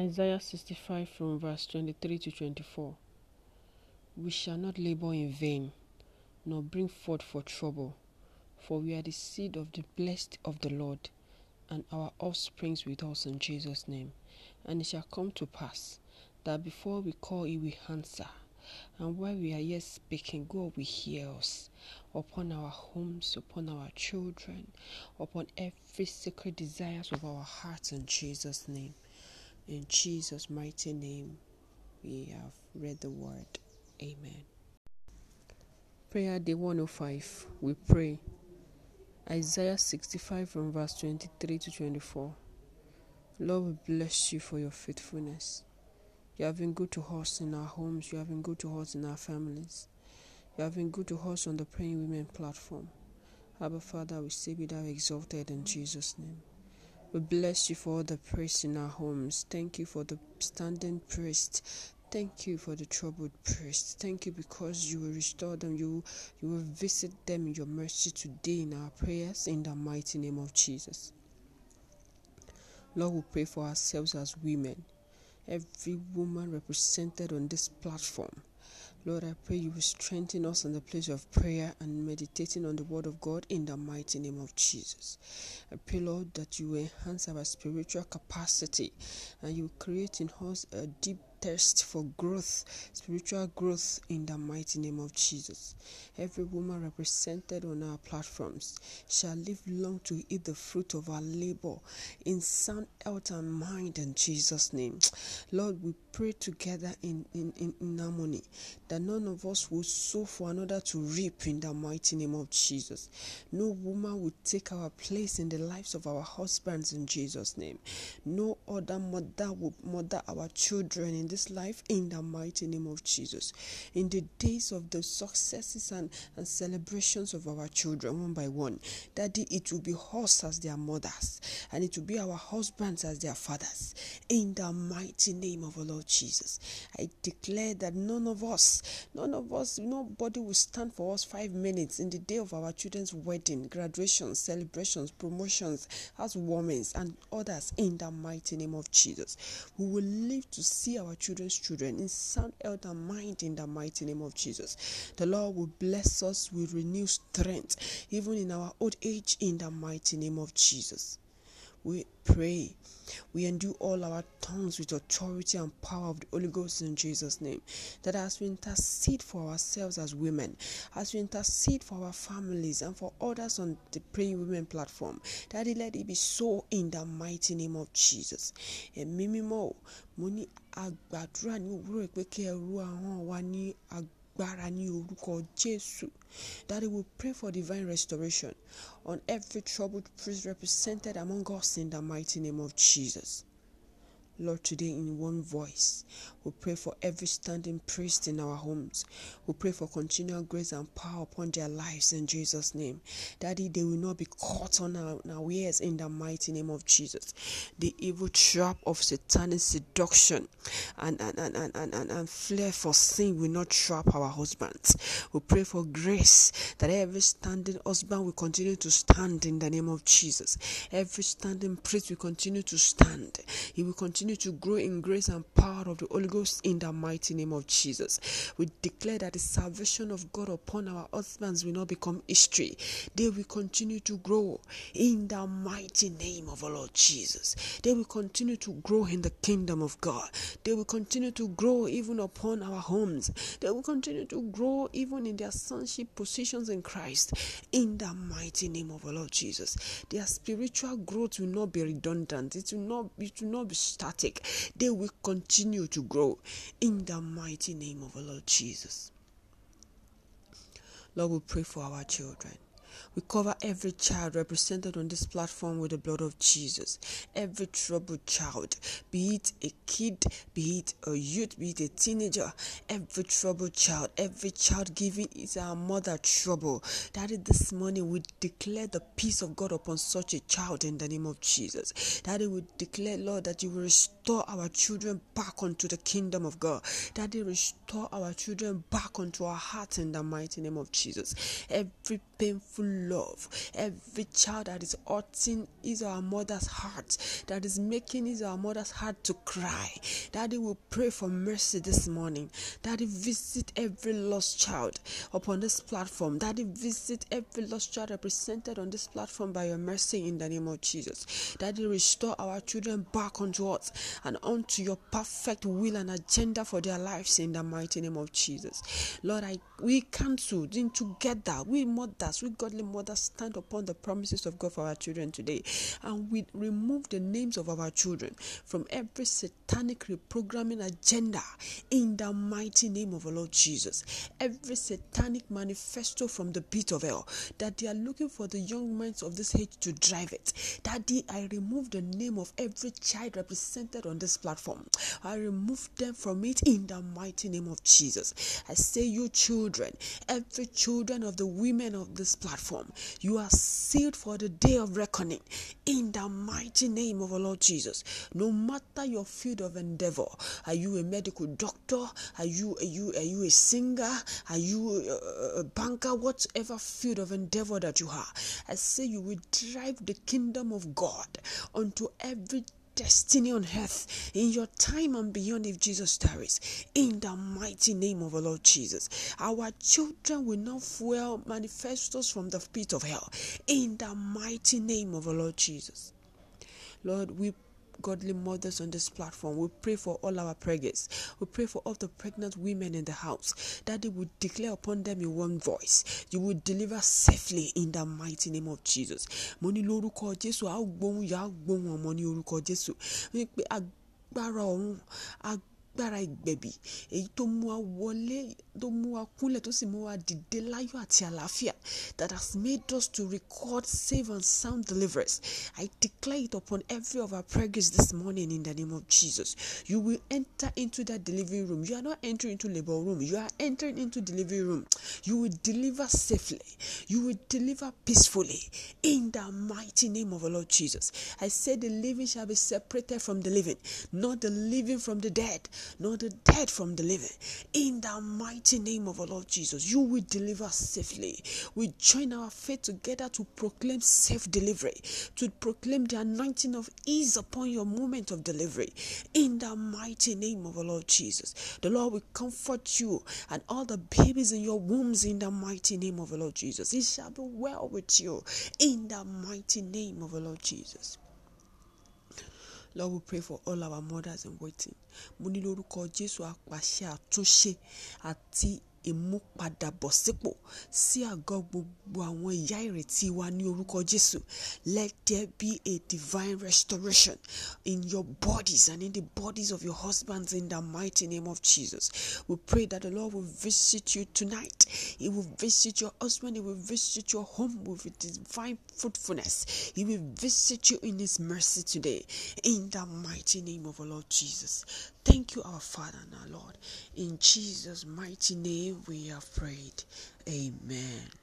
Isaiah 65 from verse 23 to 24. We shall not labor in vain, nor bring forth for trouble, for we are the seed of the blessed of the Lord, and our offsprings with us in Jesus' name. And it shall come to pass that before we call, he will answer. And while we are yet speaking, God will hear us upon our homes, upon our children, upon every secret desires of our hearts in Jesus' name. In Jesus' mighty name, we have read the word. Amen. Prayer Day 105. We pray. Isaiah 65 from verse 23 to 24. Lord, we bless you for your faithfulness. You have been good to us in our homes. You have been good to us in our families. You have been good to us on the Praying Women platform. Abba Father, we say be thou exalted in Jesus' name. We bless you for all the priests in our homes. Thank you for the standing priest. Thank you for the troubled priests. Thank you because you will restore them. You, you will visit them in your mercy today in our prayers in the mighty name of Jesus. Lord, we pray for ourselves as women every woman represented on this platform. Lord, I pray you will strengthen us in the place of prayer and meditating on the Word of God in the mighty name of Jesus. I pray, Lord, that you enhance our spiritual capacity and you create in us a deep thirst for growth, spiritual growth in the mighty name of Jesus. Every woman represented on our platforms shall live long to eat the fruit of our labor in sound health and mind in Jesus' name. Lord, we pray together in, in, in, in harmony that none of us will sow for another to reap in the mighty name of Jesus. No woman will take our place in the lives of our husbands in Jesus' name. No other mother will mother our children in this life in the mighty name of Jesus. In the days of the successes and, and celebrations of our children, one by one, Daddy, it will be us as their mothers, and it will be our husbands as their fathers. In the mighty name of our Lord Jesus, I declare that none of us, none of us, nobody will stand for us five minutes in the day of our children's wedding, graduations, celebrations, promotions, as women and others in the mighty name of Jesus. We will live to see our children's children in sound health and mind in the mighty name of Jesus. The Lord will bless us with renewed strength, even in our old age, in the mighty name of Jesus. We pray. We endue all our tongues with authority and power of the Holy Ghost in Jesus' name. That as we intercede for ourselves as women, as we intercede for our families and for others on the Praying Women platform, that it let it be so in the mighty name of Jesus. Wa ní agbára ní orúkọ Jésù. That it will pray for divine restoration on every troubled priest represented among us in the mighty name of Jesus. Lord, today in one voice, we pray for every standing priest in our homes. We pray for continual grace and power upon their lives in Jesus' name. Daddy, they will not be caught on our, our ears in the mighty name of Jesus. The evil trap of satanic seduction and, and, and, and, and, and, and for sin will not trap our husbands. We pray for grace that every standing husband will continue to stand in the name of Jesus. Every standing priest will continue to stand. He will continue to grow in grace and power of the Holy Ghost in the mighty name of Jesus. We declare that the salvation of God upon our husbands will not become history. They will continue to grow in the mighty name of our Lord Jesus. They will continue to grow in the kingdom of God. They will continue to grow even upon our homes. They will continue to grow even in their sonship positions in Christ in the mighty name of our Lord Jesus. Their spiritual growth will not be redundant. It will not it will not be static. They will continue to grow in the mighty name of our Lord Jesus. Lord, we pray for our children. We cover every child represented on this platform with the blood of Jesus. Every troubled child, be it a kid, be it a youth, be it a teenager, every troubled child, every child giving is our mother trouble. That is this morning we declare the peace of God upon such a child in the name of Jesus. That we declare, Lord, that you will restore our children back unto the kingdom of God. That they restore our children back unto our hearts in the mighty name of Jesus. Every painful love. Every child that is hurting is our mother's heart, that is making is our mother's heart to cry. Daddy will pray for mercy this morning. Daddy visit every lost child upon this platform. Daddy visit every lost child represented on this platform by your mercy in the name of Jesus. Daddy restore our children back unto us and unto your perfect will and agenda for their lives in the mighty name of Jesus. Lord, I we cancel in together. We mothers, we godly mothers stand upon the promises of God for our children today. And we remove the names of our children from every satanic reprogramming agenda in the mighty name of our Lord Jesus. Every satanic manifesto from the pit of hell that they are looking for the young minds of this age to drive it. Daddy, I remove the name of every child represented on this platform. I remove them from it in the mighty name of Jesus. I say, you children, every children of the women of this platform, you are sealed for the day of reckoning in the mighty name of our Lord Jesus. No matter your field of endeavor, are you a medical doctor? Are you are you are you a singer? Are you a, a banker? Whatever field of endeavor that you are, I say you will drive the kingdom of God unto every destiny on earth in your time and beyond if Jesus tarries. In the mighty name of our Lord Jesus. Our children will not fuel manifestos from the pit of hell. In the mighty name of our Lord Jesus. Lord, we godly mothers on this platform. We pray for all our preggers. We pray for all the pregnant women in the house that they would declare upon them in one voice. You will deliver safely in the mighty name of Jesus. Jésù, Jésù. Ìgbẹ̀bì èyí tó mú wa wọlé tó mú wa kúnlẹ̀ tó sì mú wa dìde láyọ̀ àti àlàáfíà that has made us to record safe and sound deliverance. I declare it upon every of our prayers this morning in the name of Jesus. You will enter into that delivery room. You are not entering into labor room. You are entering into delivery room. You will deliver safely. You will deliver peacefully. In the mighty name of our Lord Jesus. I say the living shall be separated from the living not the living from the dead nor the dead from the living in the mighty name of our Lord Jesus, you will deliver safely. We join our faith together to proclaim safe delivery, to proclaim the anointing of ease upon your moment of delivery. In the mighty name of our Lord Jesus, the Lord will comfort you and all the babies in your wombs in the mighty name of our Lord Jesus. It shall be well with you in the mighty name of our Lord Jesus. Lord, we pray for all our mothers in waiting. Mo ní lórúkọ Jésù àpàṣẹ àtúnṣe àti ìmúpadàbọ̀sípò sí àgọ́ gbogbo àwọn ìyá ìrètí wa ní orúkọ Jésù. Let there be a divine restoration in your bodies and in the bodies of your husbands in the mighty name of Jesus. We pray that the Lord will visit you tonight. He will visit your husband. He will visit your home with divine fruitfulness. He will visit you in His mercy today in the mighty name of our Lord Jesus. Thank you, our Father and our Lord. In Jesus' mighty name we have prayed. Amen.